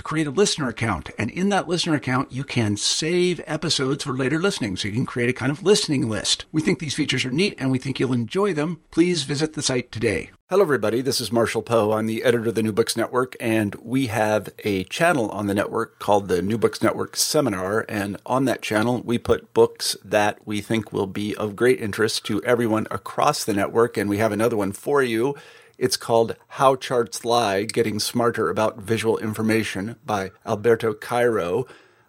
to create a listener account. And in that listener account, you can save episodes for later listening. So you can create a kind of listening list. We think these features are neat and we think you'll enjoy them. Please visit the site today. Hello, everybody. This is Marshall Poe. I'm the editor of the New Books Network, and we have a channel on the network called the New Books Network Seminar. And on that channel, we put books that we think will be of great interest to everyone across the network. And we have another one for you. It's called How Charts Lie Getting Smarter About Visual Information by Alberto Cairo.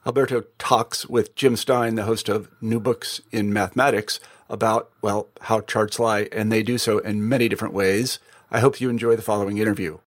Alberto talks with Jim Stein, the host of New Books in Mathematics, about, well, how charts lie, and they do so in many different ways. I hope you enjoy the following interview.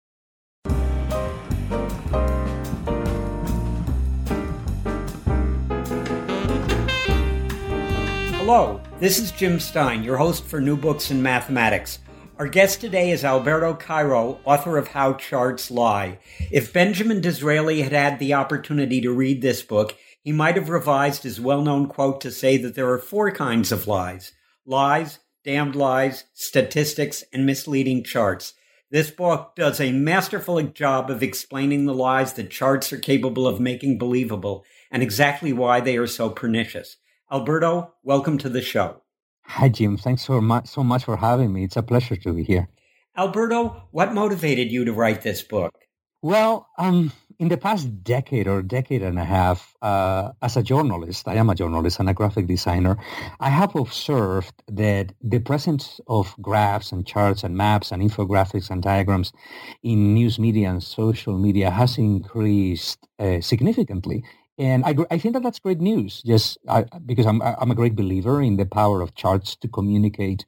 Hello, this is Jim Stein, your host for New Books in Mathematics. Our guest today is Alberto Cairo, author of How Charts Lie. If Benjamin Disraeli had had the opportunity to read this book, he might have revised his well known quote to say that there are four kinds of lies lies, damned lies, statistics, and misleading charts. This book does a masterful job of explaining the lies that charts are capable of making believable and exactly why they are so pernicious. Alberto, welcome to the show. Hi, Jim. Thanks so much, so much for having me. It's a pleasure to be here. Alberto, what motivated you to write this book? Well, um, in the past decade or decade and a half, uh, as a journalist, I am a journalist and a graphic designer, I have observed that the presence of graphs and charts and maps and infographics and diagrams in news media and social media has increased uh, significantly. And I, I think that that's great news, just I, because I'm, I'm a great believer in the power of charts to communicate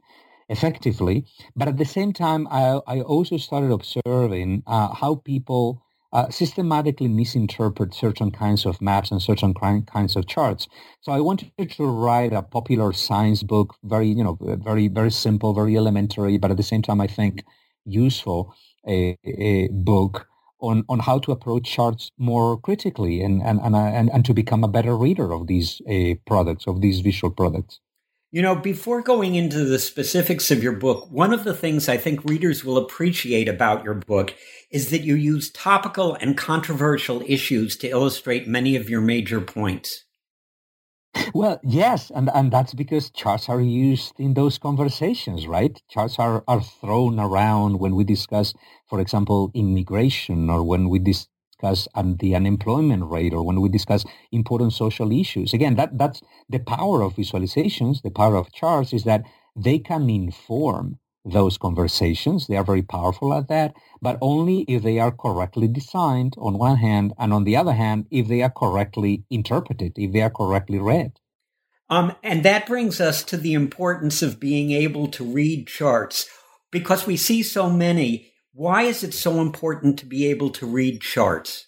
effectively. But at the same time, I, I also started observing uh, how people uh, systematically misinterpret certain kinds of maps and certain kinds of charts. So I wanted to write a popular science book, very, you know, very, very simple, very elementary, but at the same time, I think useful a, a book on, on how to approach charts more critically and, and, and, uh, and, and to become a better reader of these uh, products, of these visual products. You know, before going into the specifics of your book, one of the things I think readers will appreciate about your book is that you use topical and controversial issues to illustrate many of your major points. Well, yes, and, and that's because charts are used in those conversations, right? Charts are, are thrown around when we discuss, for example, immigration or when we discuss um, the unemployment rate or when we discuss important social issues. Again, that, that's the power of visualizations, the power of charts is that they can inform those conversations. They are very powerful at that, but only if they are correctly designed on one hand, and on the other hand, if they are correctly interpreted, if they are correctly read. Um, and that brings us to the importance of being able to read charts because we see so many why is it so important to be able to read charts?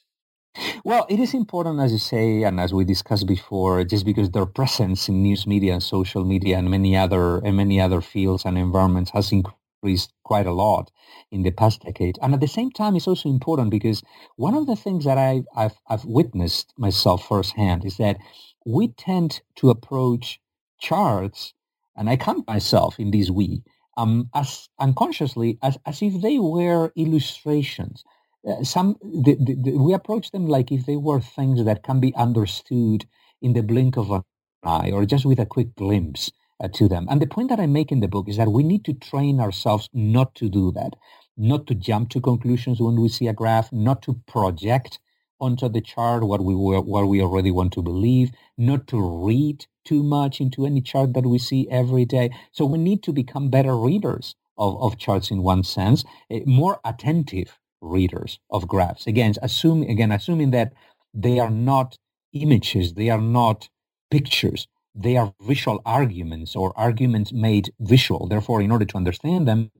Well, it is important, as you say, and as we discussed before, just because their presence in news media and social media and many other and many other fields and environments has increased quite a lot in the past decade. And at the same time, it's also important because one of the things that I, I've, I've witnessed myself firsthand is that we tend to approach charts, and I count myself in this we, um, as unconsciously as, as if they were illustrations. Uh, some the, the, the, we approach them like if they were things that can be understood in the blink of an eye or just with a quick glimpse uh, to them. And the point that I make in the book is that we need to train ourselves not to do that, not to jump to conclusions when we see a graph, not to project onto the chart what we what we already want to believe, not to read too much into any chart that we see every day. So we need to become better readers of, of charts in one sense, eh, more attentive readers of graphs. Again, assuming again assuming that they are not images, they are not pictures, they are visual arguments or arguments made visual. Therefore, in order to understand them,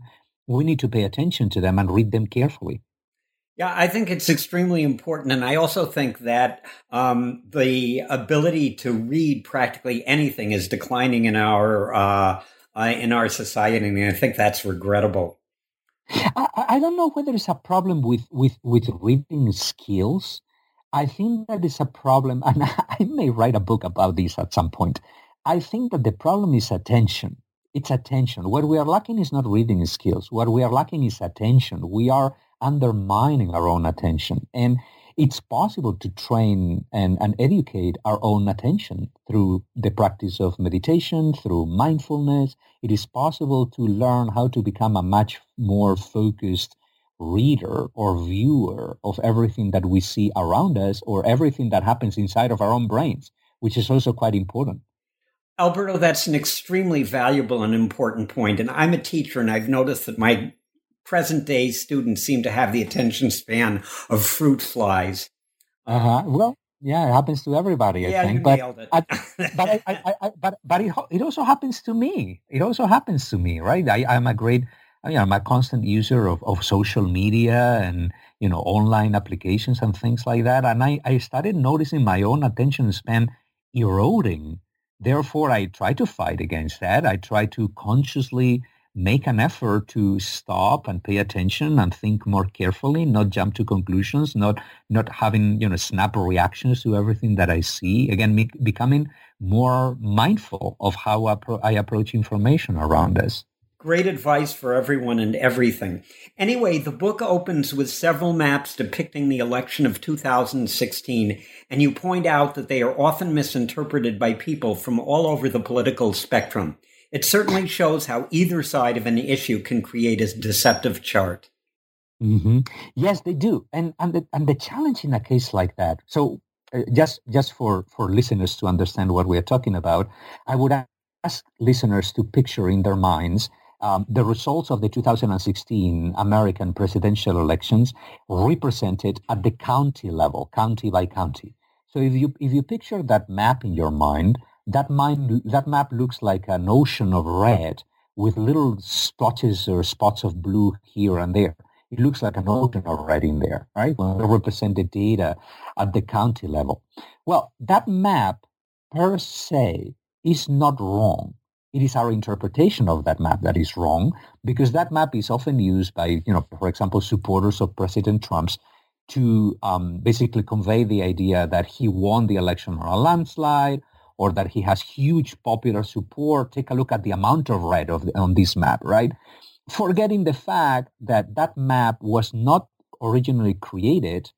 we need to pay attention to them and read them carefully. Yeah, I think it's extremely important. And I also think that um, the ability to read practically anything is declining in our uh, uh, in our society, and I think that's regrettable. I, I, don't know whether it's a problem with, with, with reading skills. I think that is a problem, and I may write a book about this at some point. I think that the problem is attention. It's attention. What we are lacking is not reading skills. What we are lacking is attention. We are undermining our own attention. And it's possible to train and, and educate our own attention through the practice of meditation, through mindfulness. It is possible to learn how to become a much more focused reader or viewer of everything that we see around us or everything that happens inside of our own brains, which is also quite important. Alberto, that's an extremely valuable and important point. And I'm a teacher, and I've noticed that my present day students seem to have the attention span of fruit flies. Uh huh. Well, yeah, it happens to everybody. I yeah, think. But. I, but I, I, I, but but it, it also happens to me. It also happens to me, right? I, I'm a great, you know, I'm a constant user of, of social media and you know online applications and things like that. And I, I started noticing my own attention span eroding. Therefore, I try to fight against that. I try to consciously make an effort to stop and pay attention and think more carefully, not jump to conclusions, not not having you know snap reactions to everything that I see. Again, becoming more mindful of how I, I approach information around us. Great advice for everyone and everything. Anyway, the book opens with several maps depicting the election of 2016, and you point out that they are often misinterpreted by people from all over the political spectrum. It certainly shows how either side of an issue can create a deceptive chart. Mm-hmm. Yes, they do, and and the, and the challenge in a case like that. So, uh, just just for for listeners to understand what we are talking about, I would ask listeners to picture in their minds um, the results of the 2016 American presidential elections represented at the county level, county by county. So if you if you picture that map in your mind, that mind, that map looks like an ocean of red with little splotches or spots of blue here and there. It looks like an ocean of red in there, right? When we represent the data at the county level. Well, that map per se is not wrong. It is our interpretation of that map that is wrong because that map is often used by, you know, for example, supporters of President Trump's to um, basically convey the idea that he won the election on a landslide or that he has huge popular support. Take a look at the amount of red of the, on this map, right? Forgetting the fact that that map was not originally created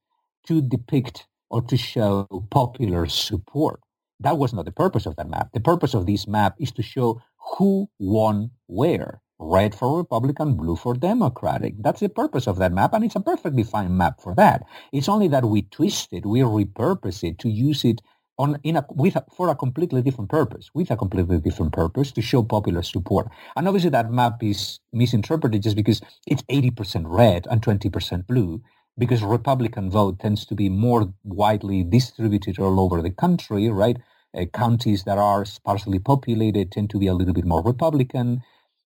to depict or to show popular support. That was not the purpose of that map. The purpose of this map is to show who won where. Red for Republican, blue for Democratic. That's the purpose of that map, and it's a perfectly fine map for that. It's only that we twist it, we repurpose it to use it on in a with a, for a completely different purpose, with a completely different purpose to show popular support. And obviously that map is misinterpreted just because it's 80% red and 20% blue, because Republican vote tends to be more widely distributed all over the country, right? Uh, counties that are sparsely populated tend to be a little bit more Republican.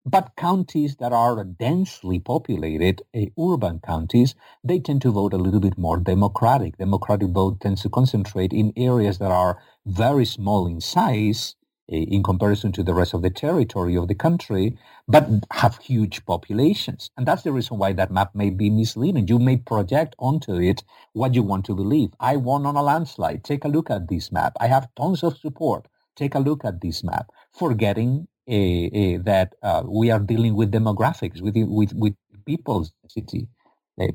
But counties that are densely populated, uh, urban counties, they tend to vote a little bit more Democratic. Democratic vote tends to concentrate in areas that are very small in size uh, in comparison to the rest of the territory of the country, but have huge populations. And that's the reason why that map may be misleading. You may project onto it what you want to believe. I won on a landslide. Take a look at this map. I have tons of support. Take a look at this map, forgetting that uh, we are dealing with demographics, with with with people's density,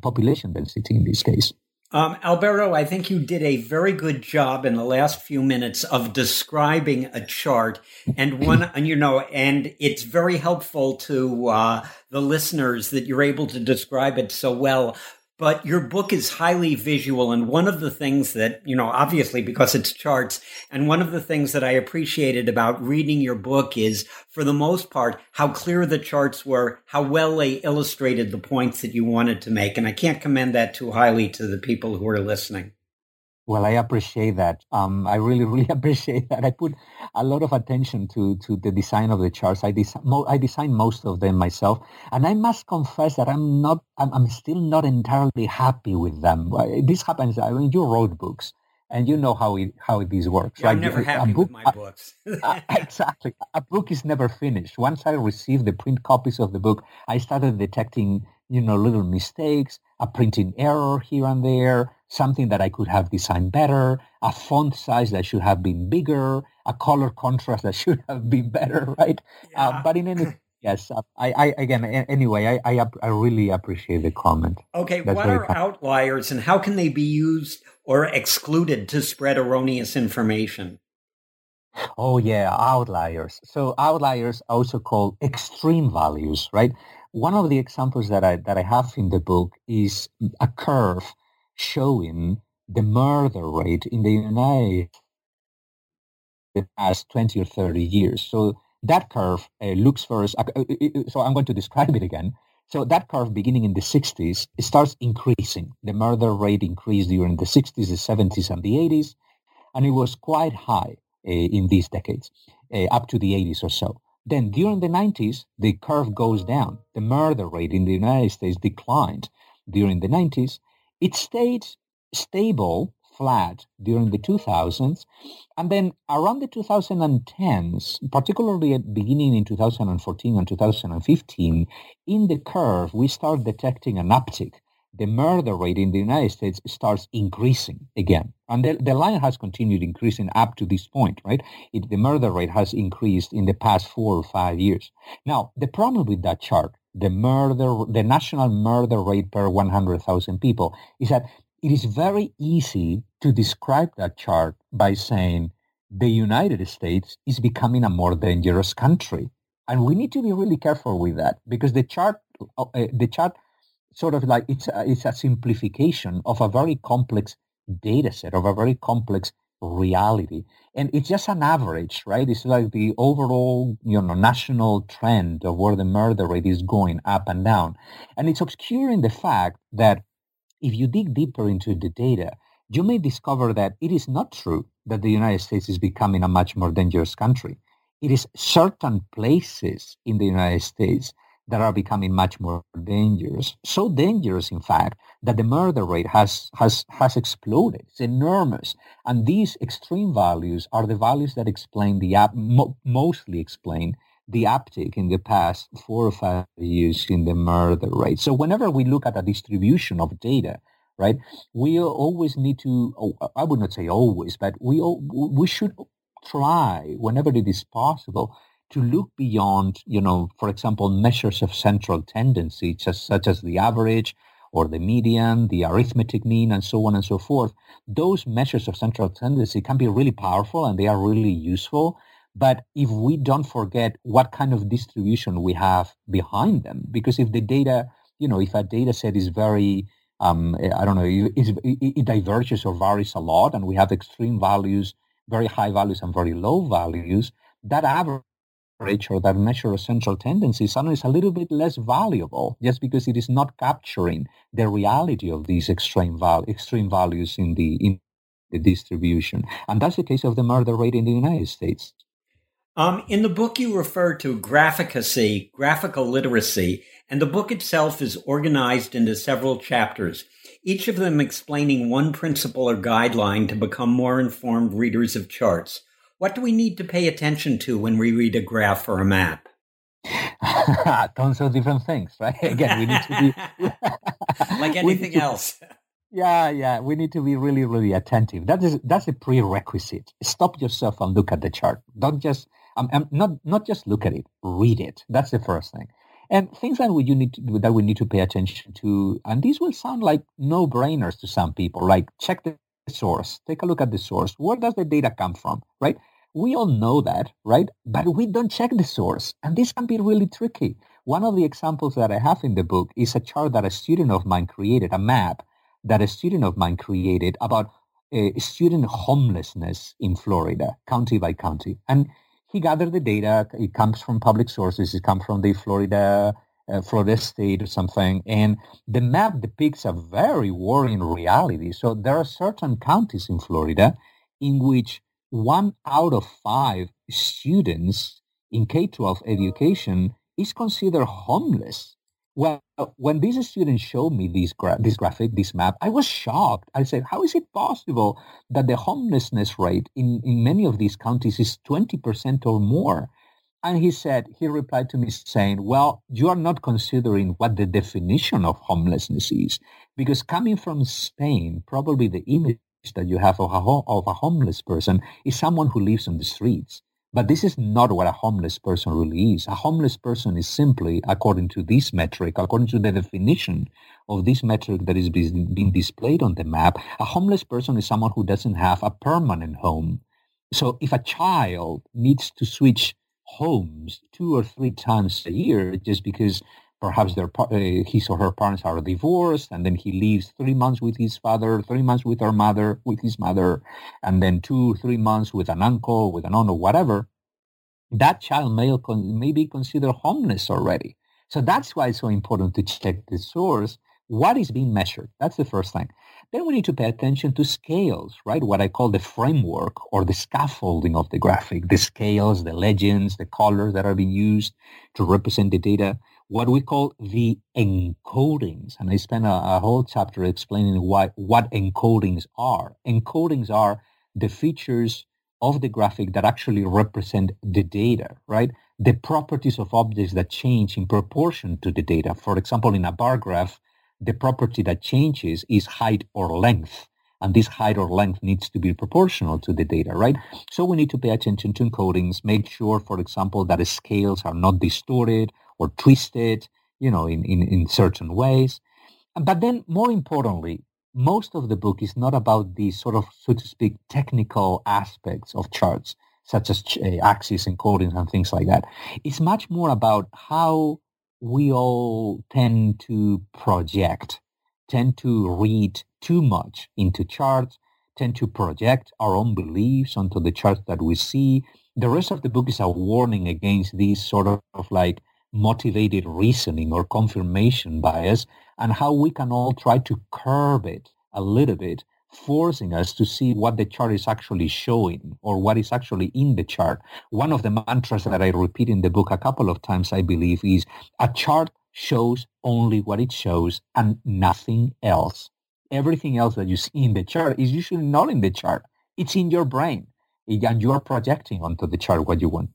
population density in this case. Um, Alberto, I think you did a very good job in the last few minutes of describing a chart, and one, and you know, and it's very helpful to uh, the listeners that you're able to describe it so well but your book is highly visual. And one of the things that, you know, obviously because it's charts, and one of the things that I appreciated about reading your book is, for the most part, how clear the charts were, how well they illustrated the points that you wanted to make. And I can't commend that too highly to the people who are listening. Well, I appreciate that. Um, I really, really appreciate that. I put a lot of attention to, to the design of the charts. I, des- mo- I designed most of them myself, and I must confess that I'm not. I'm, I'm still not entirely happy with them. This happens. I mean, you wrote books, and you know how it how this works. Yeah. I'm never happy book, with my books. exactly, a book is never finished. Once I received the print copies of the book, I started detecting you know little mistakes, a printing error here and there something that I could have designed better, a font size that should have been bigger, a color contrast that should have been better, right? Uh, yeah. Uh, but in any yes, uh, I, I again anyway, I, I, I really appreciate the comment. Okay, That's what are kind. outliers and how can they be used or excluded to spread erroneous information? Oh yeah, outliers. So outliers also called extreme values, right? One of the examples that I that I have in the book is a curve showing the murder rate in the United the past 20 or 30 years. So that curve uh, looks first, uh, uh, uh, so I'm going to describe it again. So that curve beginning in the 60s, it starts increasing. The murder rate increased during the 60s, the 70s, and the 80s, and it was quite high uh, in these decades, uh, up to the 80s or so. Then during the 90s, the curve goes down. The murder rate in the United States declined during the 90s, it stayed stable, flat during the 2000s. And then around the 2010s, particularly at beginning in 2014 and 2015, in the curve, we start detecting an uptick. The murder rate in the United States starts increasing again. And the, the line has continued increasing up to this point, right? It, the murder rate has increased in the past four or five years. Now, the problem with that chart the murder, the national murder rate per 100,000 people is that it is very easy to describe that chart by saying the United States is becoming a more dangerous country. And we need to be really careful with that because the chart, uh, the chart sort of like it's a, it's a simplification of a very complex data set, of a very complex reality. And it's just an average, right? It's like the overall, you know, national trend of where the murder rate is going up and down. And it's obscuring the fact that if you dig deeper into the data, you may discover that it is not true that the United States is becoming a much more dangerous country. It is certain places in the United States that are becoming much more dangerous. So dangerous, in fact, that the murder rate has, has, has exploded. It's enormous. And these extreme values are the values that explain the, mo- mostly explain the uptick in the past four or five years in the murder rate. So whenever we look at a distribution of data, right, we always need to, oh, I would not say always, but we, we should try whenever it is possible to look beyond, you know, for example, measures of central tendency, just, such as the average or the median, the arithmetic mean, and so on and so forth. Those measures of central tendency can be really powerful and they are really useful. But if we don't forget what kind of distribution we have behind them, because if the data, you know, if a data set is very, um, I don't know, it, it diverges or varies a lot, and we have extreme values, very high values, and very low values, that average or that measure of central tendency suddenly is a little bit less valuable just because it is not capturing the reality of these extreme, val- extreme values in the, in the distribution. And that's the case of the murder rate in the United States. Um, in the book, you refer to graphicacy, graphical literacy, and the book itself is organized into several chapters, each of them explaining one principle or guideline to become more informed readers of charts. What do we need to pay attention to when we read a graph or a map? Tons of different things, right? Again, we need to be like anything to, else. Yeah, yeah. We need to be really, really attentive. That is that's a prerequisite. Stop yourself and look at the chart. Don't just I'm, I'm not not just look at it, read it. That's the first thing. And things that we you need to, that we need to pay attention to, and these will sound like no brainers to some people. Like check the source, take a look at the source. Where does the data come from? Right? We all know that, right? But we don't check the source, and this can be really tricky. One of the examples that I have in the book is a chart that a student of mine created, a map that a student of mine created about uh, student homelessness in Florida, county by county. And he gathered the data. It comes from public sources. It comes from the Florida uh, Florida State or something. And the map depicts a very worrying reality. So there are certain counties in Florida in which one out of five students in K-12 education is considered homeless. Well, when these students showed me this, gra- this graphic, this map, I was shocked. I said, how is it possible that the homelessness rate in, in many of these counties is 20% or more? And he said, he replied to me saying, well, you are not considering what the definition of homelessness is. Because coming from Spain, probably the image that you have of a, of a homeless person is someone who lives on the streets. But this is not what a homeless person really is. A homeless person is simply, according to this metric, according to the definition of this metric that is being displayed on the map, a homeless person is someone who doesn't have a permanent home. So if a child needs to switch homes two or three times a year just because perhaps their uh, his or her parents are divorced and then he leaves three months with his father three months with her mother with his mother and then two three months with an uncle with an aunt or whatever that child may, may be considered homeless already. So that's why it's so important to check the source what is being measured. That's the first thing then we need to pay attention to scales, right? What I call the framework or the scaffolding of the graphic, the scales, the legends, the colors that are being used to represent the data what we call the encodings. And I spent a, a, whole chapter explaining why, what encodings are. Encodings are the features of the graphic that actually represent the data, right? The properties of objects that change in proportion to the data. For example, in a bar graph, the property that changes is height or length. And this height or length needs to be proportional to the data, right? So we need to pay attention to encodings, make sure, for example, that the scales are not distorted or twisted, you know, in, in, in certain ways. But then more importantly, most of the book is not about these sort of, so to speak, technical aspects of charts, such as uh, axis encodings and things like that. It's much more about how we all tend to project, tend to read too much into charts, tend to project our own beliefs onto the charts that we see. The rest of the book is a warning against these sort of like motivated reasoning or confirmation bias and how we can all try to curb it a little bit, forcing us to see what the chart is actually showing or what is actually in the chart. One of the mantras that I repeat in the book a couple of times, I believe, is a chart shows only what it shows and nothing else. Everything else that you see in the chart is usually not in the chart. It's in your brain and you are projecting onto the chart what you want.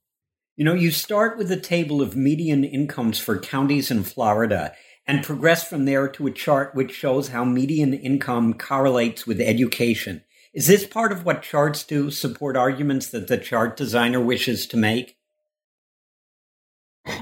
You know, you start with a table of median incomes for counties in Florida and progress from there to a chart which shows how median income correlates with education. Is this part of what charts do, support arguments that the chart designer wishes to make?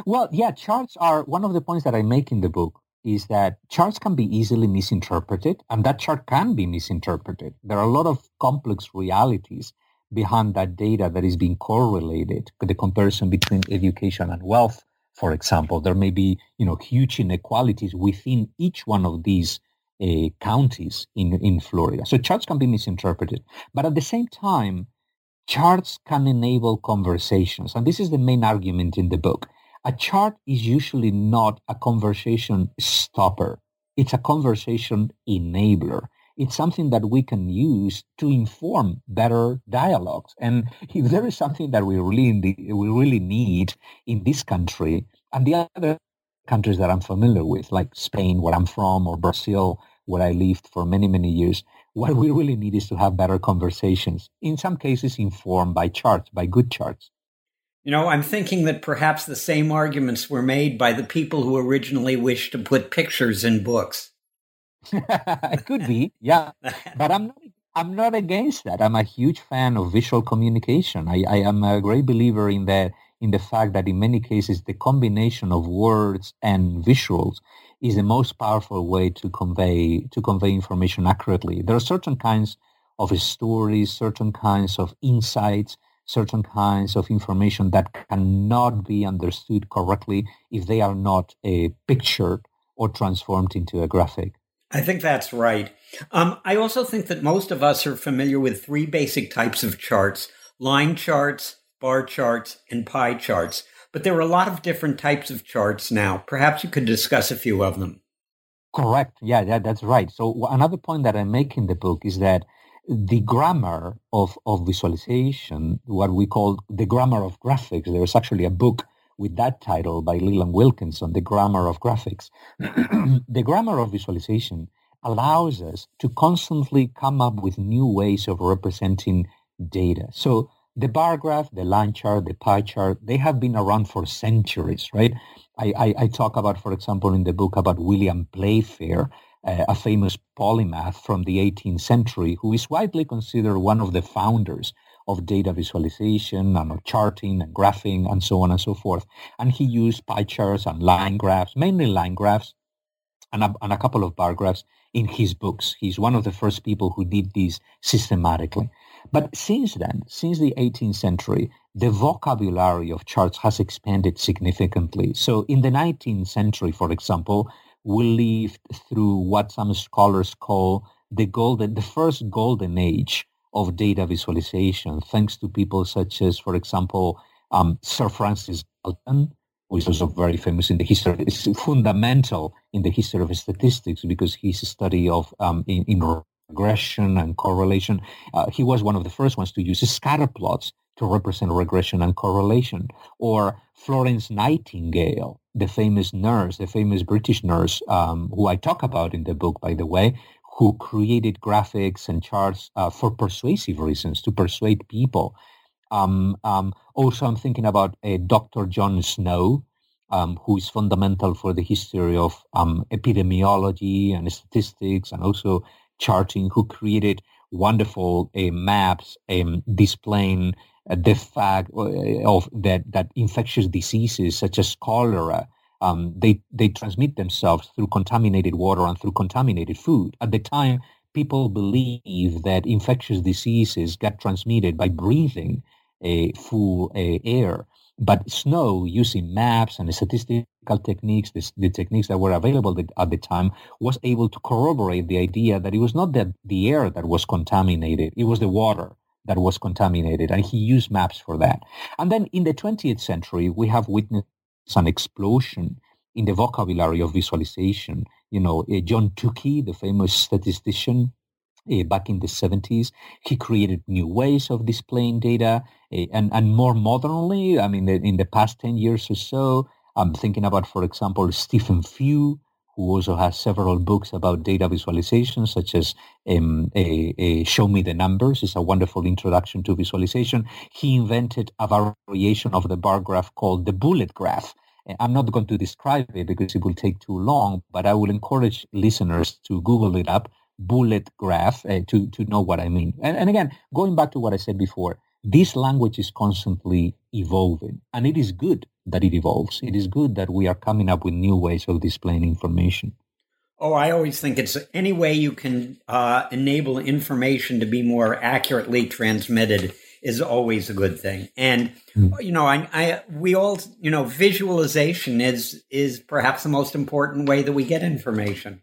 Well, yeah, charts are one of the points that I make in the book is that charts can be easily misinterpreted and that chart can be misinterpreted. There are a lot of complex realities behind that data that is being correlated, the comparison between education and wealth, for example, there may be, you know, huge inequalities within each one of these uh, counties in, in Florida. So charts can be misinterpreted. But at the same time, charts can enable conversations. And this is the main argument in the book. A chart is usually not a conversation stopper. It's a conversation enabler it's something that we can use to inform better dialogues. And if there is something that we really we really need in this country and the other countries that I'm familiar with, like Spain, where I'm from, or Brazil, where I lived for many, many years, what we really need is to have better conversations, in some cases informed by charts, by good charts. You know, I'm thinking that perhaps the same arguments were made by the people who originally wished to put pictures in books. it could be, yeah. But I'm not I'm not against that. I'm a huge fan of visual communication. I, I am a great believer in that in the fact that in many cases the combination of words and visuals is the most powerful way to convey to convey information accurately. There are certain kinds of stories, certain kinds of insights, certain kinds of information that cannot be understood correctly if they are not uh, pictured or transformed into a graphic. I think that's right. Um, I also think that most of us are familiar with three basic types of charts line charts, bar charts, and pie charts. But there are a lot of different types of charts now. Perhaps you could discuss a few of them. Correct. Yeah, yeah, that's right. So another point that I make in the book is that the grammar of, of visualization, what we call the grammar of graphics, there's actually a book with that title by Leland Wilkinson, The Grammar of Graphics. the grammar of visualization allows us to constantly come up with new ways of representing data. So the bar graph, the line chart, the pie chart, they have been around for centuries, right? I, I, I talk about, for example, in the book about William Playfair, uh, a famous polymath from the 18th century, who is widely considered one of the founders of data visualization and of charting and graphing and so on and so forth. And he used pie charts and line graphs, mainly line graphs, and a, and a couple of bar graphs in his books. He's one of the first people who did this systematically. But since then, since the 18th century, the vocabulary of charts has expanded significantly. So in the 19th century, for example, we lived through what some scholars call the golden, the first golden age of data visualization, thanks to people such as, for example, um, Sir Francis Galton, who is also very famous in the history, is fundamental in the history of statistics because his study of um, in, in regression and correlation. Uh, he was one of the first ones to use scatter plots to represent regression and correlation. Or Florence Nightingale, the famous nurse, the famous British nurse, um, who I talk about in the book, by the way, who created graphics and charts uh, for persuasive reasons, to persuade people. Um, um, also, I'm thinking about uh, Dr. John Snow, um, who is fundamental for the history of um, epidemiology and statistics and also charting, who created wonderful uh, maps um, displaying uh, the fact uh, of that, that infectious diseases such as cholera, um, they, they transmit themselves through contaminated water and through contaminated food. At the time, people believe that infectious diseases get transmitted by breathing a full air. But Snow, using maps and statistical techniques, the, the, techniques that were available at the time, was able to corroborate the idea that it was not the, the air that was contaminated, it was the water that was contaminated. And he used maps for that. And then in the 20th century, we have witnessed an explosion in the vocabulary of visualization. You know, uh, John Tukey, the famous statistician, uh, back in the 70s. He created new ways of displaying data. Uh, and, and more modernly, I mean, in the past 10 years or so, I'm thinking about, for example, Stephen Few, who also has several books about data visualization, such as um, a, a Show Me the Numbers. It's a wonderful introduction to visualization. He invented a variation of the bar graph called the bullet graph. I'm not going to describe it because it will take too long, but I will encourage listeners to Google it up bullet graph uh, to, to know what I mean. And, and again, going back to what I said before, this language is constantly evolving and it is good that it evolves. It is good that we are coming up with new ways of displaying information. Oh, I always think it's any way you can uh, enable information to be more accurately transmitted is always a good thing. And mm. you know, I, I, we all, you know, visualization is is perhaps the most important way that we get information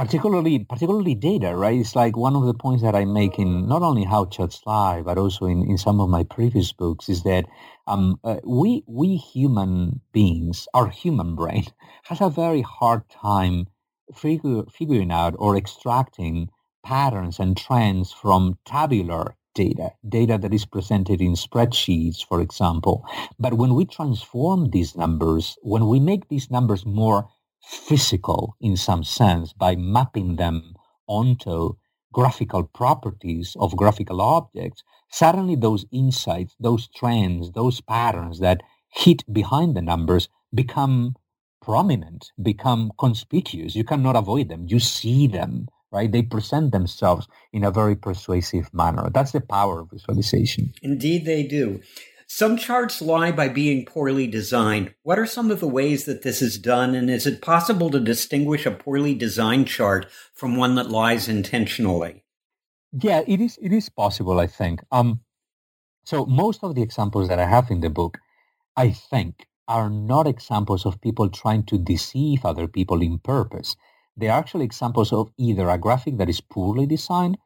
particularly particularly data, right? It's like one of the points that I make in not only How Charts Lie, but also in, in some of my previous books is that um, uh, we we human beings, our human brain, has a very hard time figure, figuring out or extracting patterns and trends from tabular data, data that is presented in spreadsheets, for example. But when we transform these numbers, when we make these numbers more physical in some sense by mapping them onto graphical properties of graphical objects, suddenly those insights, those trends, those patterns that hit behind the numbers become prominent, become conspicuous. You cannot avoid them. You see them right? They present themselves in a very persuasive manner. That's the power of visualization. Indeed, they do. Some charts lie by being poorly designed. What are some of the ways that this is done? And is it possible to distinguish a poorly designed chart from one that lies intentionally? Yeah, it is. It is possible. I think. Um, so most of the examples that I have in the book, I think, are not examples of people trying to deceive other people in purpose. They are actually examples of either a graphic that is poorly designed,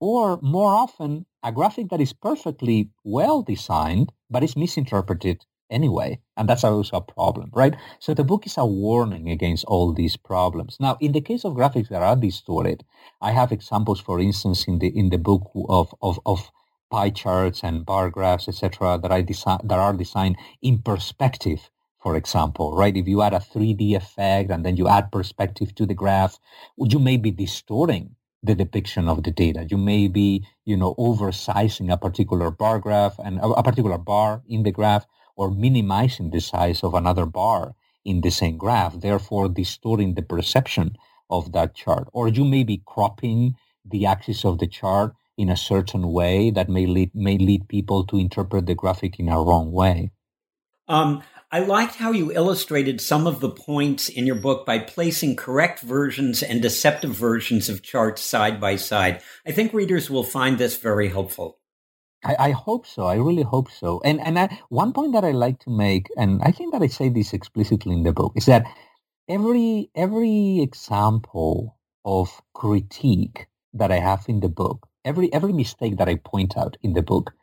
or more often a graphic that is perfectly well designed, but is misinterpreted anyway. And that's also a problem, right? So the book is a warning against all these problems. Now, in the case of graphics that are distorted, I have examples, for instance, in the in the book of of, of pie charts and bar graphs, etc., that I design that are designed in perspective. For example, right? If you add a 3D effect and then you add perspective to the graph, you may be distorting the depiction of the data. You may be, you know, oversizing a particular bar graph and a particular bar in the graph or minimizing the size of another bar in the same graph, therefore distorting the perception of that chart. Or you may be cropping the axis of the chart in a certain way that may lead may lead people to interpret the graphic in a wrong way. Um, I liked how you illustrated some of the points in your book by placing correct versions and deceptive versions of charts side by side. I think readers will find this very helpful. I, I hope so. I really hope so. And and I, one point that I like to make, and I think that I say this explicitly in the book, is that every every example of critique that I have in the book, every every mistake that I point out in the book,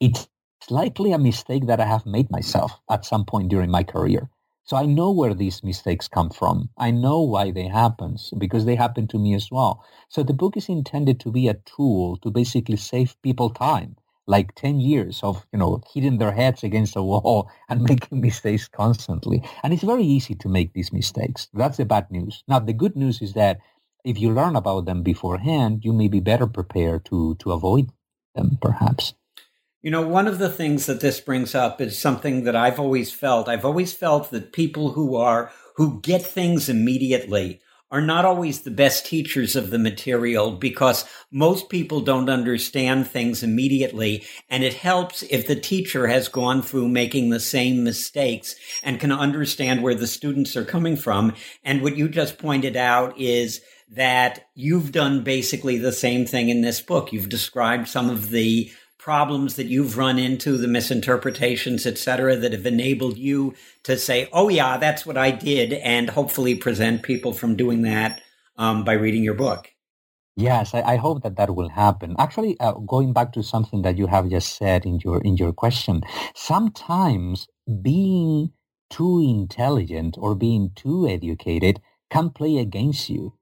it's likely a mistake that I have made myself at some point during my career. So I know where these mistakes come from. I know why they happen because they happen to me as well. So the book is intended to be a tool to basically save people time, like 10 years of, you know, hitting their heads against a wall and making mistakes constantly. And it's very easy to make these mistakes. That's the bad news. Now, the good news is that if you learn about them beforehand, you may be better prepared to, to avoid them, perhaps. You know, one of the things that this brings up is something that I've always felt. I've always felt that people who are, who get things immediately are not always the best teachers of the material because most people don't understand things immediately. And it helps if the teacher has gone through making the same mistakes and can understand where the students are coming from. And what you just pointed out is that you've done basically the same thing in this book. You've described some of the problems that you've run into, the misinterpretations, et cetera, that have enabled you to say, oh, yeah, that's what I did, and hopefully present people from doing that um, by reading your book. Yes, I, I, hope that that will happen. Actually, uh, going back to something that you have just said in your in your question, sometimes being too intelligent or being too educated can play against you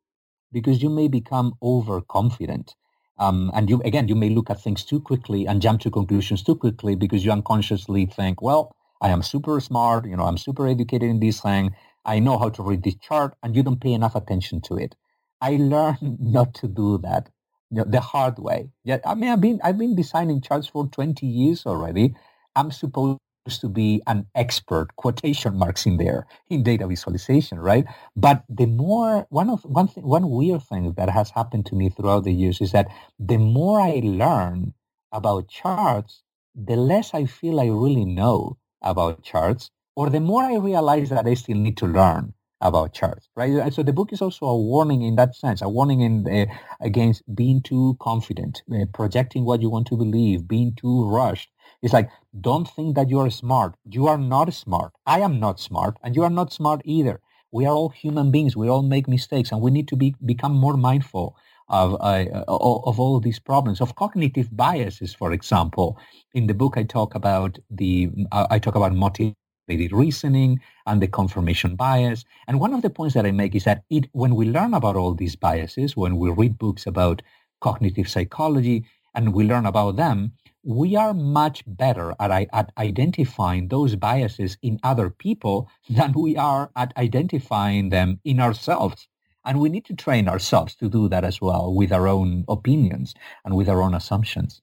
because you may become overconfident. Um, and you again, you may look at things too quickly and jump to conclusions too quickly because you unconsciously think, well, I am super smart, you know, I'm super educated in this thing. I know how to read this chart, and you don't pay enough attention to it. I learned not to do that you know, the hard way. Yeah, I mean, I've been I've been designing charts for 20 years already. I'm supposed to be an expert, quotation marks in there, in data visualization, right? But the more, one of, one thing, one weird thing that has happened to me throughout the years is that the more I learn about charts, the less I feel I really know about charts, or the more I realize that I still need to learn about charts, right? So the book is also a warning in that sense, a warning in against being too confident, uh, projecting what you want to believe, being too rushed, it's like, don't think that you are smart. You are not smart. I am not smart, and you are not smart either. We are all human beings. We all make mistakes, and we need to be become more mindful of uh, of all of these problems of cognitive biases. For example, in the book, I talk about the uh, I talk about motivated reasoning and the confirmation bias. And one of the points that I make is that it when we learn about all these biases, when we read books about cognitive psychology and we learn about them, we are much better at, at identifying those biases in other people than we are at identifying them in ourselves. And we need to train ourselves to do that as well with our own opinions and with our own assumptions.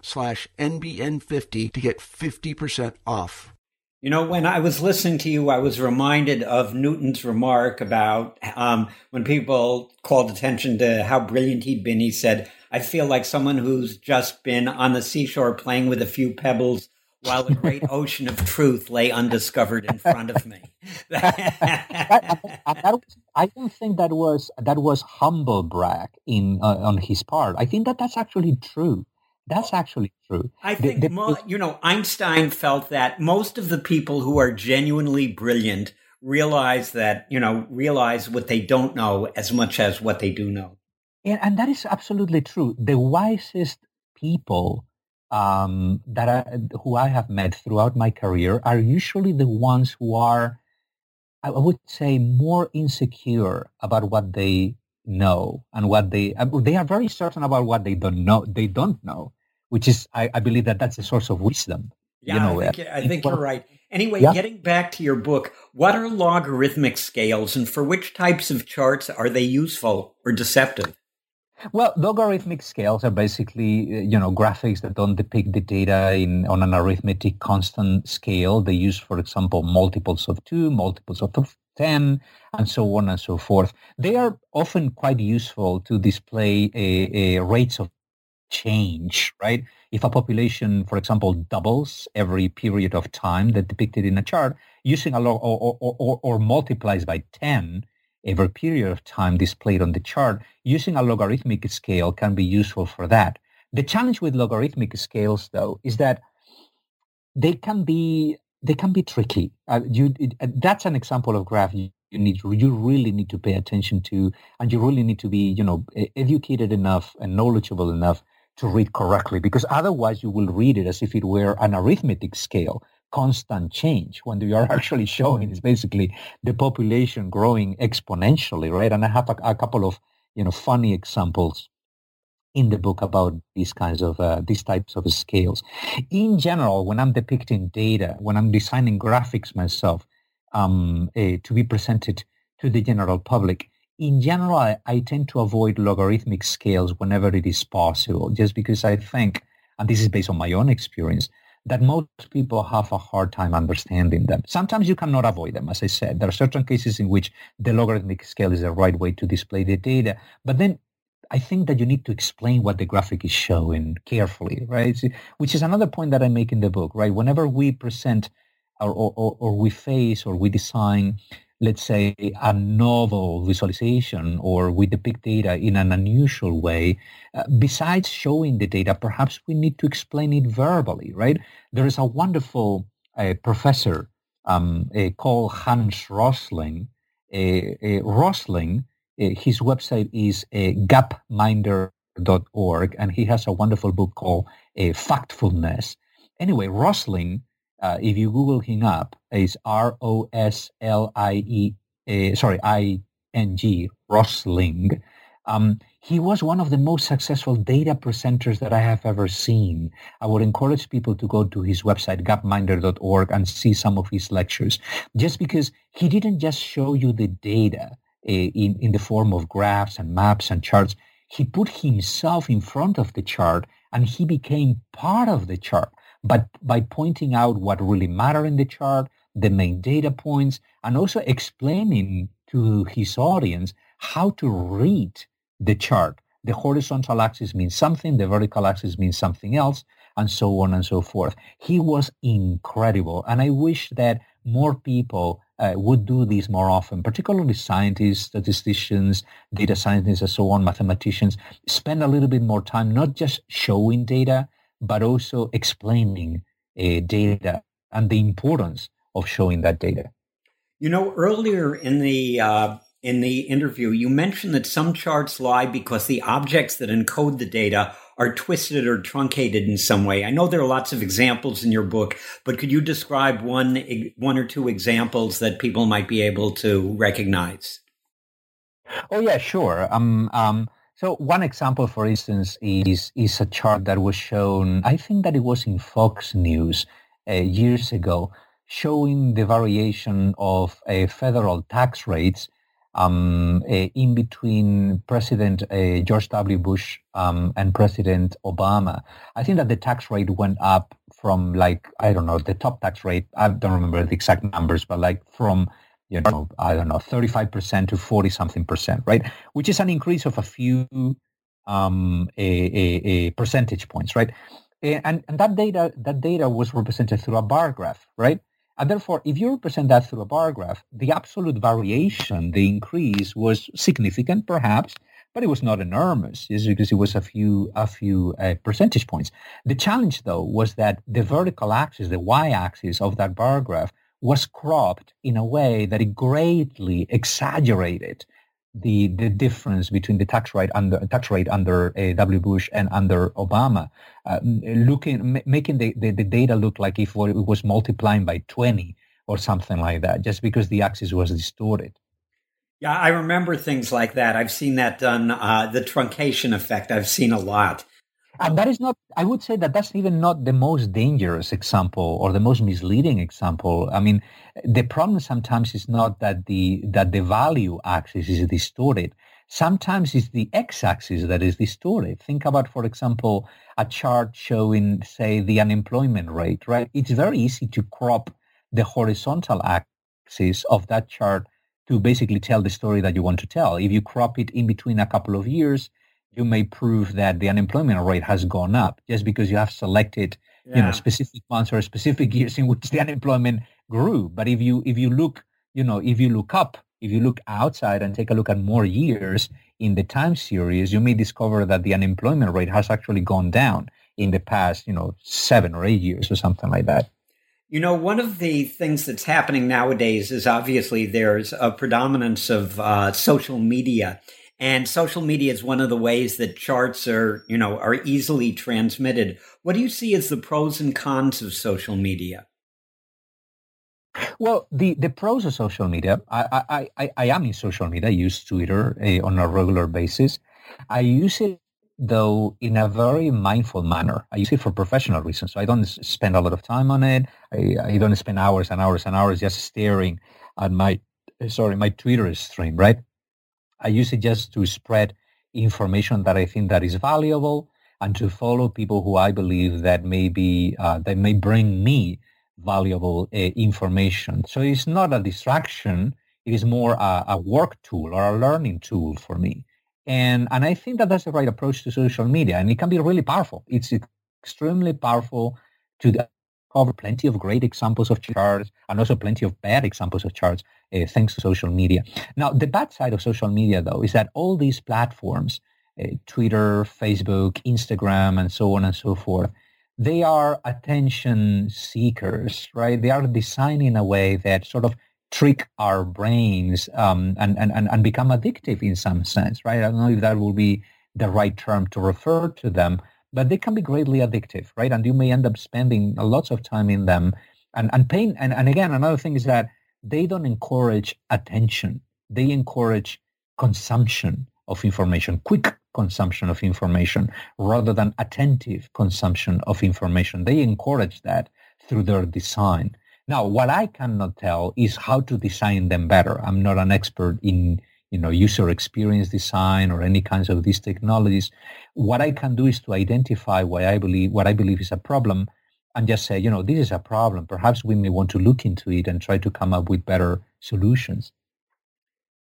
slash NBN50 to get 50% off. You know, when I was listening to you, I was reminded of Newton's remark about um, when people called attention to how brilliant he'd been. He said, I feel like someone who's just been on the seashore playing with a few pebbles while the great ocean of truth lay undiscovered in front of me. that, that, I don't think that was that was humble brag in uh, on his part. I think that that's actually true. That's actually true. I think, the, you know, Einstein felt that most of the people who are genuinely brilliant realize that, you know, realize what they don't know as much as what they do know. And, and that is absolutely true. The wisest people um, that I, who I have met throughout my career are usually the ones who are, I would say, more insecure about what they know and what they uh, they are very certain about what they don't know. They don't know, which is, I, I believe that that's a source of wisdom. Yeah, you know, I think, I think you're right. Anyway, yeah. getting back to your book, what are logarithmic scales and for which types of charts are they useful or deceptive? Well, logarithmic scales are basically, you know, graphics that don't depict the data in on an arithmetic constant scale. They use, for example, multiples of two, multiples of 10, and so on and so forth. They are often quite useful to display a, a rates of change, right? If a population, for example, doubles every period of time that depicted in a chart, using a log or, or, or, or multiplies by 10 every period of time displayed on the chart, using a logarithmic scale can be useful for that. The challenge with logarithmic scales, though, is that they can be they can be tricky. Uh, you, it, uh, that's an example of graph you, you need you really need to pay attention to, and you really need to be you know educated enough and knowledgeable enough to read correctly because otherwise you will read it as if it were an arithmetic scale constant change when you are actually showing is basically the population growing exponentially right? And i have a, a couple of you know funny examples in the book about these kinds of uh, these types of scales in general when i'm depicting data when i'm designing graphics myself um, uh, to be presented to the general public in general, I, I tend to avoid logarithmic scales whenever it is possible, just because I think, and this is based on my own experience, that most people have a hard time understanding them. Sometimes you cannot avoid them, as I said. There are certain cases in which the logarithmic scale is the right way to display the data. But then I think that you need to explain what the graphic is showing carefully, right? Which is another point that I make in the book, right? Whenever we present or, or, or we face or we design let's say, a novel visualization or we depict data in an unusual way, uh, besides showing the data, perhaps we need to explain it verbally, right? There is a wonderful uh, professor um, uh, called Hans Rosling. Rosling, his website is gapminder.org, and he has a wonderful book called Factfulness. Anyway, Rosling uh, if you Google him up, is R O S L I E, uh, sorry, I N G, Rosling. Um, he was one of the most successful data presenters that I have ever seen. I would encourage people to go to his website, gapminder.org, and see some of his lectures, just because he didn't just show you the data uh, Uh, in, in the form of graphs and maps and charts. He put himself in front of the chart and he became part of the chart but by pointing out what really matter in the chart, the main data points, and also explaining to his audience how to read the chart. The horizontal axis means something, the vertical axis means something else. and so on and so forth. He was incredible. And I wish that more people uh, would do this more often, particularly scientists, statisticians, data scientists, and so on, mathematicians, spend a little bit more time not just showing data, but also explaining uh, data and the importance of showing that data. You know, earlier in the uh, in the interview, you mentioned that some charts lie because the objects that encode the data are twisted or truncated in some way. I know there are lots of examples in your book, but could you describe one one or two examples that people might be able to recognize? Oh yeah, sure. Um, um, so one example, for instance, is is a chart that was shown. I think that it was in Fox News uh, years ago, showing the variation of uh, federal tax rates um, in between President uh, George W. Bush um, and President Obama. I think that the tax rate went up from like, I don't know, the top tax rate, I don't remember the exact numbers, but like from, you know, I don't know, 35% to 40 something percent, right? Which is an increase of a few um, a, a, a percentage points, right? And, and that data that data was represented through a bar graph, right? And therefore, if you represent that through a bar graph, the absolute variation, the increase was significant, perhaps, but it was not enormous, because it was a few a few uh, percentage points. The challenge, though, was that the vertical axis, the y-axis of that bar graph, was cropped in a way that it greatly exaggerated the the difference between the tax rate under tax rate under uh, W. Bush and under Obama, uh, looking m- making the, the, the, data look like if it was multiplying by 20 or something like that, just because the axis was distorted. Yeah, I remember things like that. I've seen that done. Uh, the truncation effect, I've seen a lot. And that is not, I would say that that's even not the most dangerous example or the most misleading example. I mean, the problem sometimes is not that the, that the value axis is distorted. Sometimes it's the x-axis that is distorted. Think about, for example, a chart showing, say, the unemployment rate, right? It's very easy to crop the horizontal axis of that chart to basically tell the story that you want to tell. If you crop it in between a couple of years, you may prove that the unemployment rate has gone up just because you have selected yeah. you know specific months or specific years in which the unemployment grew but if you if you look you know if you look up if you look outside and take a look at more years in the time series you may discover that the unemployment rate has actually gone down in the past you know seven or eight years or something like that you know, one of the things that's happening nowadays is obviously there's a predominance of uh, social media. And social media is one of the ways that charts are, you know, are easily transmitted. What do you see as the pros and cons of social media? Well, the, the pros of social media, I, I, I, I am in social media. I use Twitter uh, on a regular basis. I use it, though, in a very mindful manner. I use it for professional reasons. So I don't spend a lot of time on it. I, I don't spend hours and hours and hours just staring at my, sorry, my Twitter stream, right? I use it just to spread information that I think that is valuable and to follow people who I believe that may be, uh, that may bring me valuable uh, information. So it's not a distraction. It is more a, a, work tool or a learning tool for me. And, and I think that that's the right approach to social media. And it can be really powerful. It's extremely powerful to cover plenty of great examples of charts and also plenty of bad examples of charts uh, thanks to social media. Now, the bad side of social media, though, is that all these platforms, uh, Twitter, Facebook, Instagram, and so on and so forth, they are attention seekers, right? They are designed in a way that sort of trick our brains um, and, and, and become addictive in some sense, right? I don't know if that will be the right term to refer to them, but they can be greatly addictive, right? And you may end up spending lots of time in them and, and paying. And, and again, another thing is that they don't encourage attention. They encourage consumption of information, quick consumption of information, rather than attentive consumption of information. They encourage that through their design. Now, what I cannot tell is how to design them better. I'm not an expert in you know, user experience design or any kinds of these technologies. What I can do is to identify what I believe, what I believe is a problem and just say, you know, this is a problem. Perhaps we may want to look into it and try to come up with better solutions.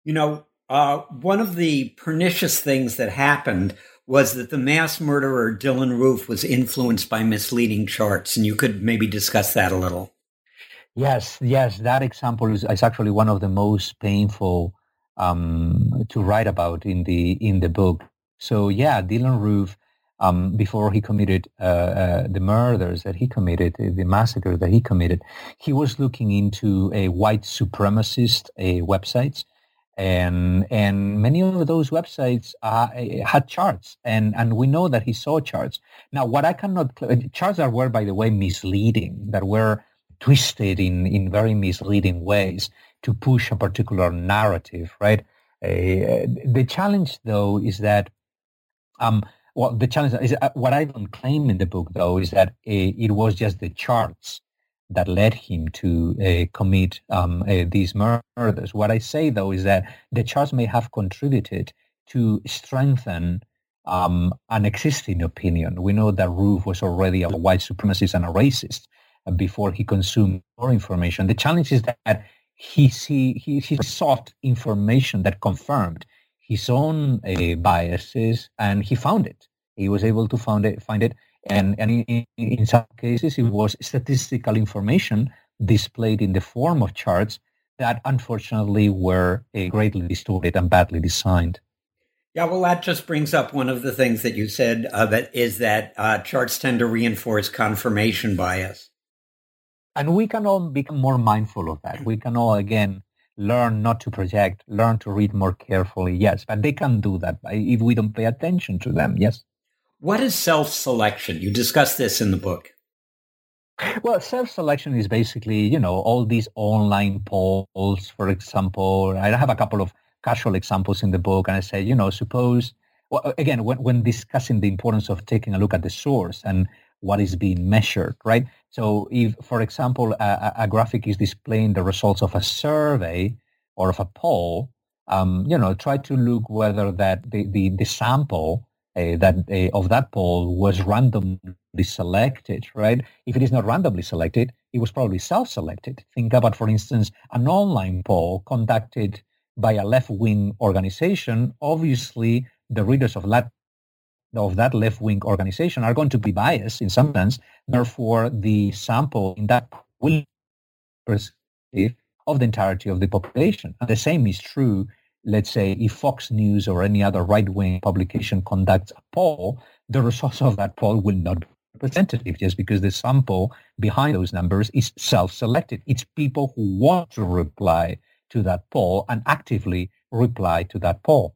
You know, uh, one of the pernicious things that happened was that the mass murderer Dylann Roof was influenced by misleading charts, and you could maybe discuss that a little. Yes, yes, that example is, is actually one of the most painful um, to write about in the in the book. So yeah, Dylann Roof, um, before he committed uh, uh, the murders that he committed, the massacre that he committed, he was looking into a white supremacist a websites, and and many of those websites uh, had charts, and and we know that he saw charts. Now, what I cannot charts that were, by the way, misleading, that were twisted in in very misleading ways to push a particular narrative, right? Uh, the challenge, though, is that um, well, the challenge is uh, what I don't claim in the book, though, is that uh, it was just the charts that led him to uh, commit um, uh, these murders. What I say, though, is that the charts may have contributed to strengthen um, an existing opinion. We know that Roof was already a white supremacist and a racist uh, before he consumed more information. The challenge is that he, he, he sought information that confirmed his own uh, biases and he found it. He was able to find it, find it and, and in, in some cases it was statistical information displayed in the form of charts that unfortunately were uh, greatly distorted and badly designed. Yeah, well, that just brings up one of the things that you said uh, that is that uh, charts tend to reinforce confirmation bias. And we can all become more mindful of that. We can all, again, learn not to project, learn to read more carefully, yes, but they can do that if we don't pay attention to them, yes. What is self-selection? You discuss this in the book. Well, self-selection is basically, you know, all these online polls, for example. I have a couple of casual examples in the book, and I say, you know, suppose, well, again, when, when discussing the importance of taking a look at the source and what is being measured, right? So if, for example, a, a graphic is displaying the results of a survey or of a poll, um, you know, try to look whether that the, the, the sample uh, that uh, of that poll was randomly selected, right? If it is not randomly selected, it was probably self-selected. Think about, for instance, an online poll conducted by a left-wing organization. Obviously, the readers of that of that left-wing organization are going to be biased in some sense. Therefore, the sample in that will perceive of the entirety of the population. And the same is true, let's say, if Fox News or any other right-wing publication conducts a poll, the results of that poll will not be representative just because the sample behind those numbers is self-selected. It's people who want to reply to that poll and actively reply to that poll.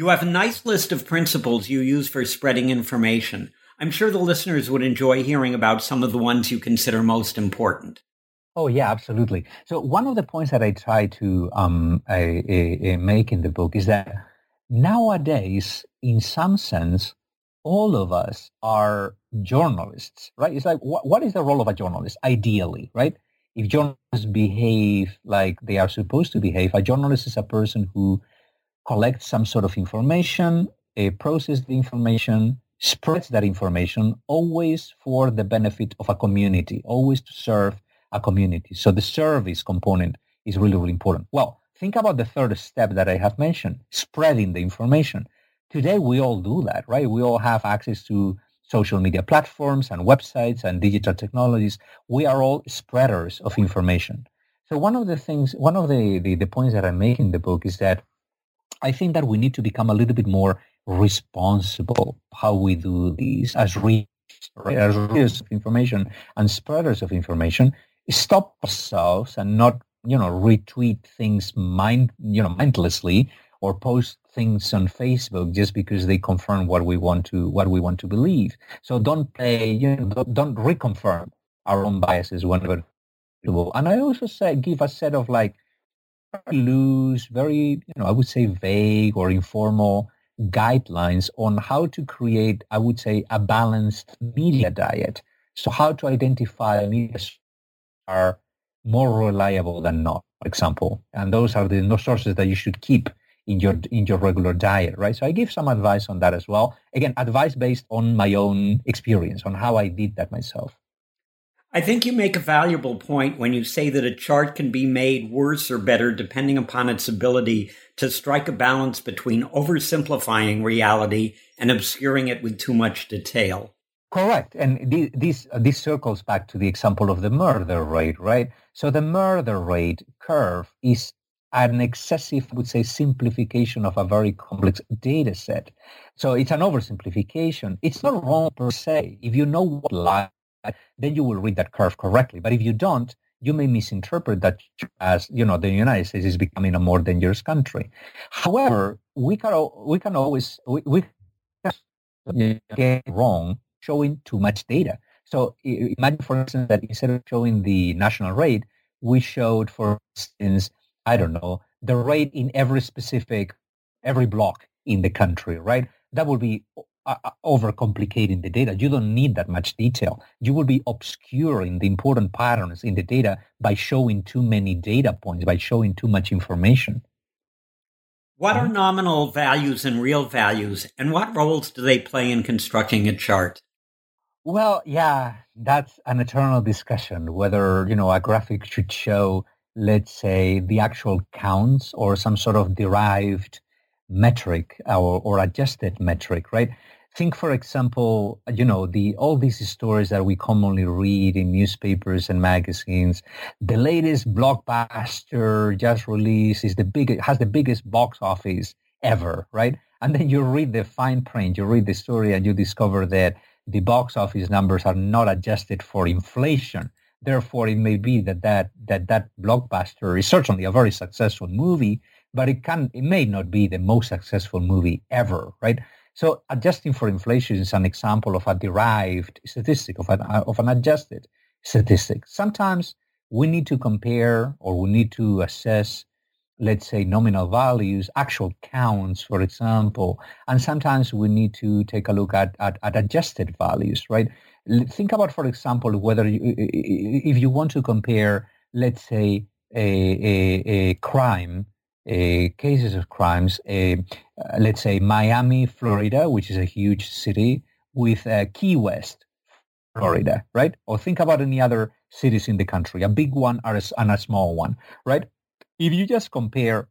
You have a nice list of principles you use for spreading information. I'm sure the listeners would enjoy hearing about some of the ones you consider most important. Oh yeah, absolutely. So one of the points that I try to um, make in the book is that nowadays, in some sense, all of us are journalists, right? It's like, wh- what is the role of a journalist? Ideally, right? If journalists behave like they are supposed to behave, a journalist is a person who collect some sort of information, uh, process the information, spreads that information always for the benefit of a community, always to serve a community. So the service component is really, really important. Well, think about the third step that I have mentioned, spreading the information. Today, we all do that, right? We all have access to social media platforms and websites and digital technologies. We are all spreaders of information. So one of the things, one of the, the, the points that I make in the book is that I think that we need to become a little bit more responsible how we do these as readers, of information and spreaders of information. Stop ourselves and not, you know, retweet things mind, you know, mindlessly or post things on Facebook just because they confirm what we want to what we want to believe. So don't play, you know, don't reconfirm our own biases whenever possible. and I also say give a set of like loose, very, you know, I would say vague or informal guidelines on how to create, I would say, a balanced media diet. So how to identify media are more reliable than not, for example. And those are the sources that you should keep in your in your regular diet, right? So I give some advice on that as well. Again, advice based on my own experience, on how I did that myself. I think you make a valuable point when you say that a chart can be made worse or better depending upon its ability to strike a balance between oversimplifying reality and obscuring it with too much detail. Correct. And this, uh, this circles back to the example of the murder rate, right? So the murder rate curve is an excessive, I would say, simplification of a very complex data set. So it's an oversimplification. It's not wrong per se. If you know what lie then you will read that curve correctly. But if you don't, you may misinterpret that as you know the United States is becoming a more dangerous country. However, we can we can always we, we get wrong showing too much data. So imagine, for instance, that instead of showing the national rate, we showed, for instance, I don't know, the rate in every specific every block in the country, right? That would be Uh, uh, overcomplicating the data. You don't need that much detail. You will be obscuring the important patterns in the data by showing too many data points, by showing too much information. What are mm-hmm. nominal values and real values, and what roles do they play in constructing a chart? Well, yeah, that's an eternal discussion whether, you know, a graphic should show, let's say, the actual counts or some sort of derived metric or, or adjusted metric, right? Think, for example, you know, the all these stories that we commonly read in newspapers and magazines. The latest blockbuster just released is the big has the biggest box office ever, right? And then you read the fine print, you read the story, and you discover that the box office numbers are not adjusted for inflation. Therefore, it may be that that that, that blockbuster is certainly a very successful movie, but it can it may not be the most successful movie ever, right? So adjusting for inflation is an example of a derived statistic, of an, of an adjusted statistic. Sometimes we need to compare or we need to assess, let's say, nominal values, actual counts, for example. And sometimes we need to take a look at, at, at adjusted values, right? Think about, for example, whether you, if you want to compare, let's say, a, a, a crime cases of crimes, uh, let's say Miami, Florida, which is a huge city, with uh, Key West, Florida, right? Or think about any other cities in the country, a big one and a small one, right? If you just compare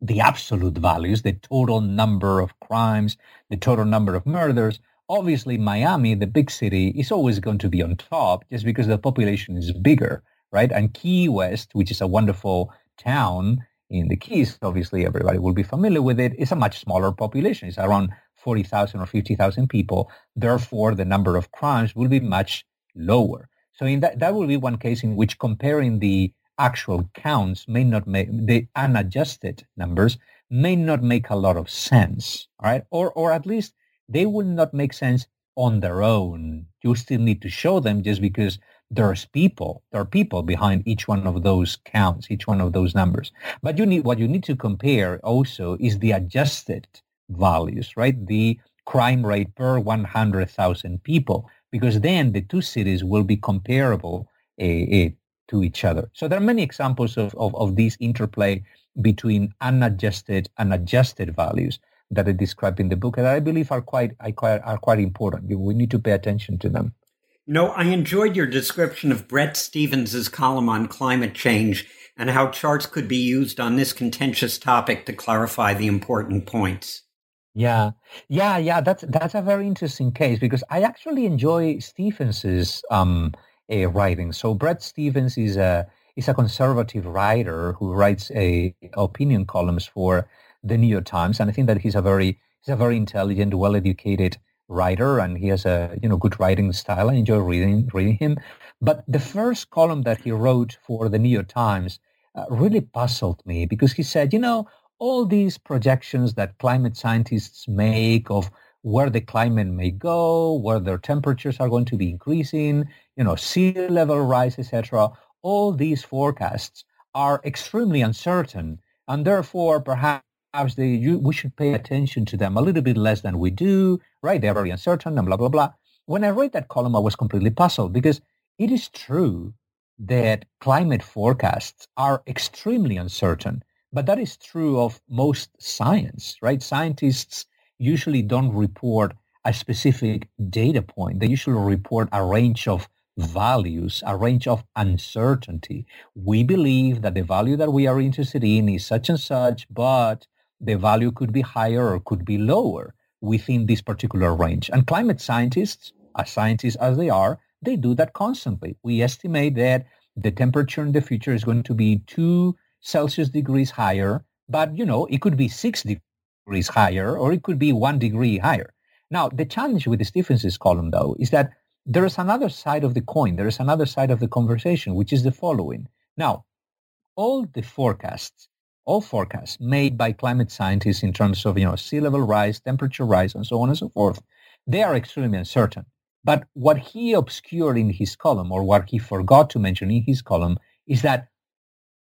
the absolute values, the total number of crimes, the total number of murders, obviously Miami, the big city, is always going to be on top just because the population is bigger, right? And Key West, which is a wonderful town, in the Keys, obviously everybody will be familiar with it, is a much smaller population. It's around 40,000 or 50,000 people. Therefore, the number of crimes will be much lower. So in that, that will be one case in which comparing the actual counts may not make, the unadjusted numbers may not make a lot of sense, right? Or, or at least they will not make sense on their own. You still need to show them just because there's people there are people behind each one of those counts each one of those numbers but you need what you need to compare also is the adjusted values right the crime rate per 100,000 people because then the two cities will be comparable uh, to each other so there are many examples of, of, of this interplay between unadjusted and adjusted values that I described in the book and I believe are quite, are quite important. We need to pay attention to them. No, I enjoyed your description of Bret Stephens's column on climate change and how charts could be used on this contentious topic to clarify the important points. Yeah, yeah, yeah. That's that's a very interesting case because I actually enjoy Stephens's um, writing. So Bret Stephens is a is a conservative writer who writes a opinion columns for the New York Times, and I think that he's a very he's a very intelligent, well educated writer and he has a you know good writing style. I enjoy reading reading him. But the first column that he wrote for the New York Times uh, really puzzled me because he said, you know, all these projections that climate scientists make of where the climate may go, where their temperatures are going to be increasing, you know, sea level rise, etc. All these forecasts are extremely uncertain, and therefore perhaps they, you, we should pay attention to them a little bit less than we do, right? They're very uncertain and blah, blah, blah. When I read that column, I was completely puzzled because it is true that climate forecasts are extremely uncertain, but that is true of most science, right? Scientists usually don't report a specific data point. They usually report a range of values, a range of uncertainty. We believe that the value that we are interested in is such and such, but the value could be higher or could be lower within this particular range. And climate scientists, as scientists as they are, they do that constantly. We estimate that the temperature in the future is going to be two Celsius degrees higher, but you know, it could be six degrees higher or it could be one degree higher. Now, the challenge with the Stephens's column, though, is that there is another side of the coin. There is another side of the conversation, which is the following. Now, all the forecasts, all forecasts made by climate scientists in terms of, you know, sea level rise, temperature rise, and so on and so forth, they are extremely uncertain. But what he obscured in his column, or what he forgot to mention in his column, is that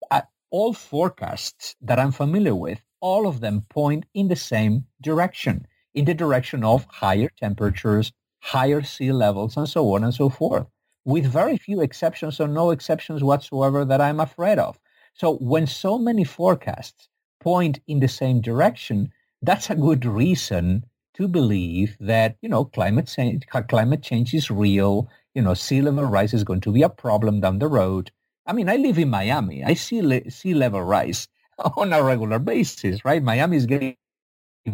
uh, all forecasts that I'm familiar with, all of them point in the same direction, in the direction of higher temperatures, higher sea levels, and so on and so forth, with very few exceptions or no exceptions whatsoever that I'm afraid of. So when so many forecasts point in the same direction, that's a good reason to believe that, you know, climate change, climate change is real. You know, sea level rise is going to be a problem down the road. I mean, I live in Miami. I see le- sea level rise on a regular basis, right? Miami is getting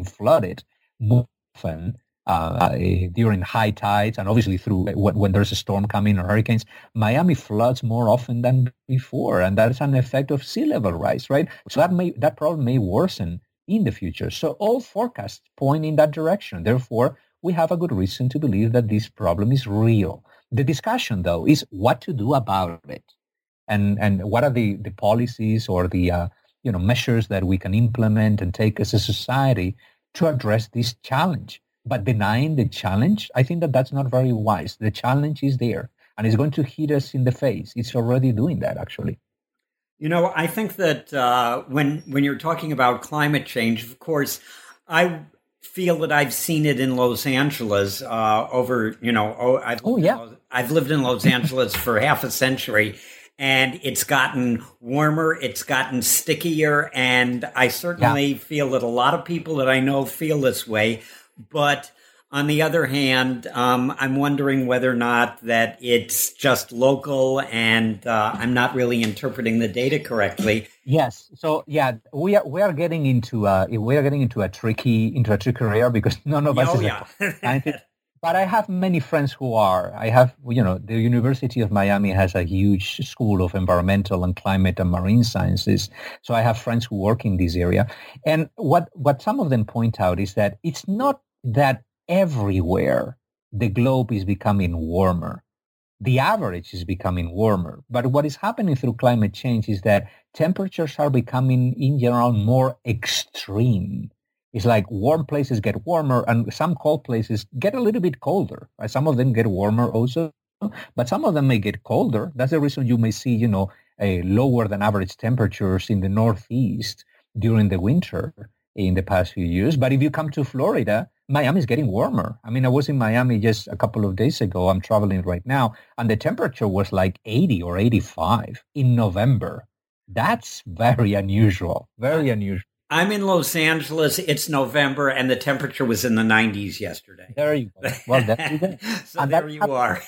flooded more often Uh, uh, during high tides and obviously through uh, when, when, there's a storm coming or hurricanes, Miami floods more often than before, and that's an effect of sea level rise, right? So that may that problem may worsen in the future. So all forecasts point in that direction. Therefore, we have a good reason to believe that this problem is real. The discussion, though, is what to do about it, and and what are the the policies or the uh, you know measures that we can implement and take as a society to address this challenge but denying the challenge, I think that that's not very wise. The challenge is there and it's going to hit us in the face. It's already doing that, actually. You know, I think that uh, when when you're talking about climate change, of course, I feel that I've seen it in Los Angeles uh, over. You know, oh, I've oh yeah, I've lived in Los Angeles for half a century, and it's gotten warmer, it's gotten stickier, and I certainly yeah. feel that a lot of people that I know feel this way. But on the other hand, um, I'm wondering whether or not that it's just local and uh, I'm not really interpreting the data correctly. Yes. So yeah, we are we are getting into uh, we are getting into a tricky into a tricky area because none of us oh, is yeah. But I have many friends who are. I have, you know, the University of Miami has a huge school of environmental and climate and marine sciences. So I have friends who work in this area. And what, what some of them point out is that it's not that everywhere the globe is becoming warmer. The average is becoming warmer. But what is happening through climate change is that temperatures are becoming, in general, more extreme. It's like warm places get warmer and some cold places get a little bit colder. Right? Some of them get warmer also, but some of them may get colder. That's the reason you may see, you know, a lower than average temperatures in the Northeast during the winter in the past few years. But if you come to Florida, Miami is getting warmer. I mean, I was in Miami just a couple of days ago. I'm traveling right now, and the temperature was like 80 or 85 in November. That's very unusual. Very unusual. I'm in Los Angeles. It's November, and the temperature was in the 90s yesterday. There you go. Well, there so and there you are.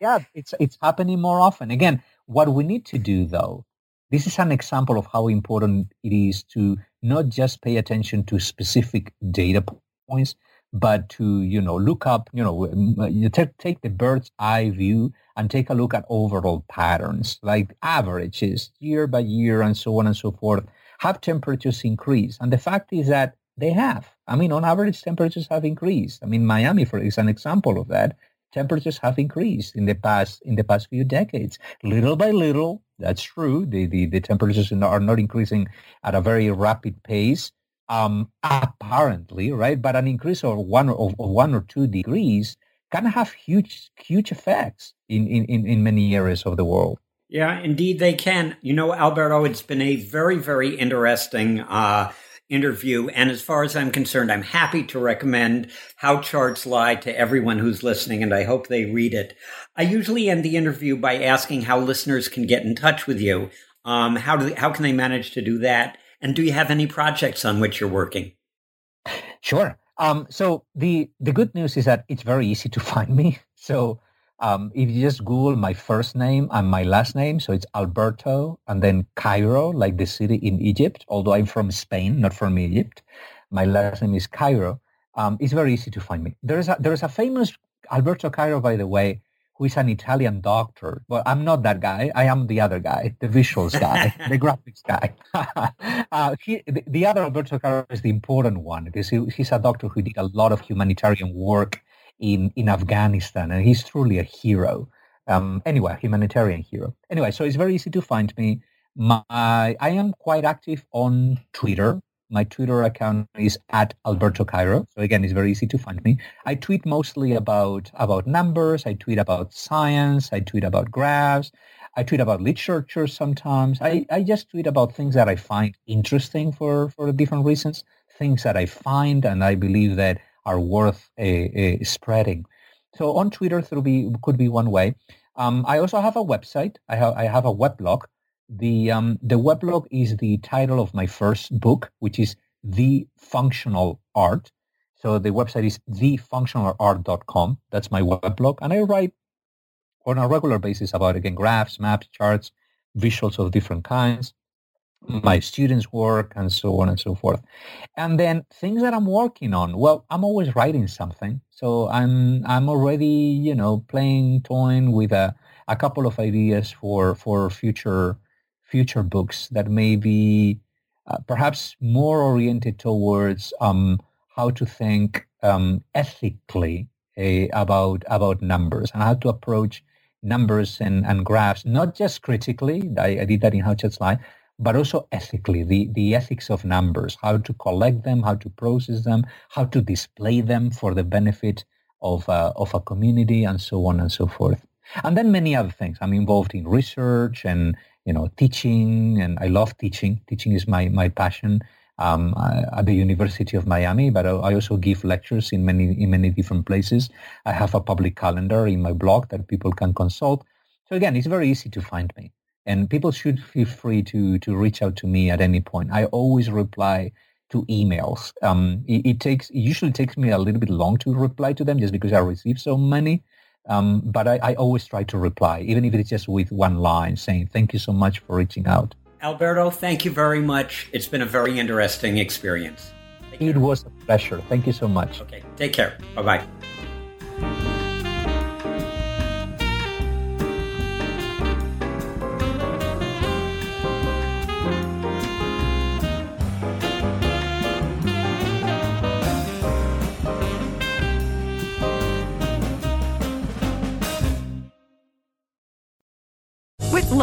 yeah, it's it's happening more often. Again, what we need to do, though, this is an example of how important it is to not just pay attention to specific data points, but to you know look up you know uh, you take take the bird's eye view and take a look at overall patterns like averages year by year and so on and so forth have temperatures increased and the fact is that they have. I mean on average temperatures have increased. I mean miami for is an example of that temperatures have increased in the past in the past few decades. Little by little that's true the the, the temperatures are not increasing at a very rapid pace um, apparently, right? But an increase of one of, of one or two degrees can have huge, huge effects in, in, in many areas of the world. Yeah, indeed they can. You know, Alberto, it's been a very, very interesting uh, interview. And as far as I'm concerned, I'm happy to recommend How Charts Lie to everyone who's listening, and I hope they read it. I usually end the interview by asking how listeners can get in touch with you. Um, how do they, how can they manage to do that? And do you have any projects on which you're working? Sure. Um, so the the good news is that it's very easy to find me. So Um, if you just Google my first name and my last name, so it's Alberto and then Cairo, like the city in Egypt, although I'm from Spain, not from Egypt. My last name is Cairo. Um, it's very easy to find me. There is a, there is a famous Alberto Cairo, by the way, who is an Italian doctor. But I'm not that guy. I am the other guy, the visuals guy, the graphics guy. uh, he, the, the, other Alberto Cairo is the important one because he, he's a doctor who did a lot of humanitarian work in, in Afghanistan, and he's truly a hero. Um, anyway, humanitarian hero. Anyway, so it's very easy to find me. My, I am quite active on Twitter. My Twitter account is at Alberto Cairo. So again, it's very easy to find me. I tweet mostly about, about numbers. I tweet about science. I tweet about graphs. I tweet about literature sometimes. I, I just tweet about things that I find interesting for, for different reasons, things that I find and I believe that are worth uh, uh, spreading. So on Twitter through be, could be one way. Um, I also have a website. I have I have a weblog. The um, the weblog is the title of my first book, which is The Functional Art. So the website is thefunctionalart.com. That's my weblog, and I write on a regular basis about again graphs, maps, charts, visuals of different kinds my students' work and so on and so forth. And then things that I'm working on. Well, I'm always writing something. So I'm I'm already, you know, playing, toying with a, a couple of ideas for for future future books that may be uh, perhaps more oriented towards um, how to think um, ethically uh, about about numbers and how to approach numbers and, and graphs, not just critically. I, I did that in How Charts Lie, but also ethically, the, the ethics of numbers, how to collect them, how to process them, how to display them for the benefit of, uh, of a community, and so on and so forth. And then many other things. I'm involved in research and, you know, teaching, and I love teaching. Teaching is my, my passion um, at the University of Miami, but I also give lectures in many, in many different places. I have a public calendar in my blog that people can consult. So again, it's very easy to find me and people should feel free to to reach out to me at any point. I always reply to emails. Um, it, it, takes it usually takes me a little bit long to reply to them just because I receive so many. Um, but I, I always try to reply, even if it's just with one line saying thank you so much for reaching out. Alberto, thank you very much. It's been a very interesting experience. It was a pleasure. Thank you so much. Okay, take care. Bye bye.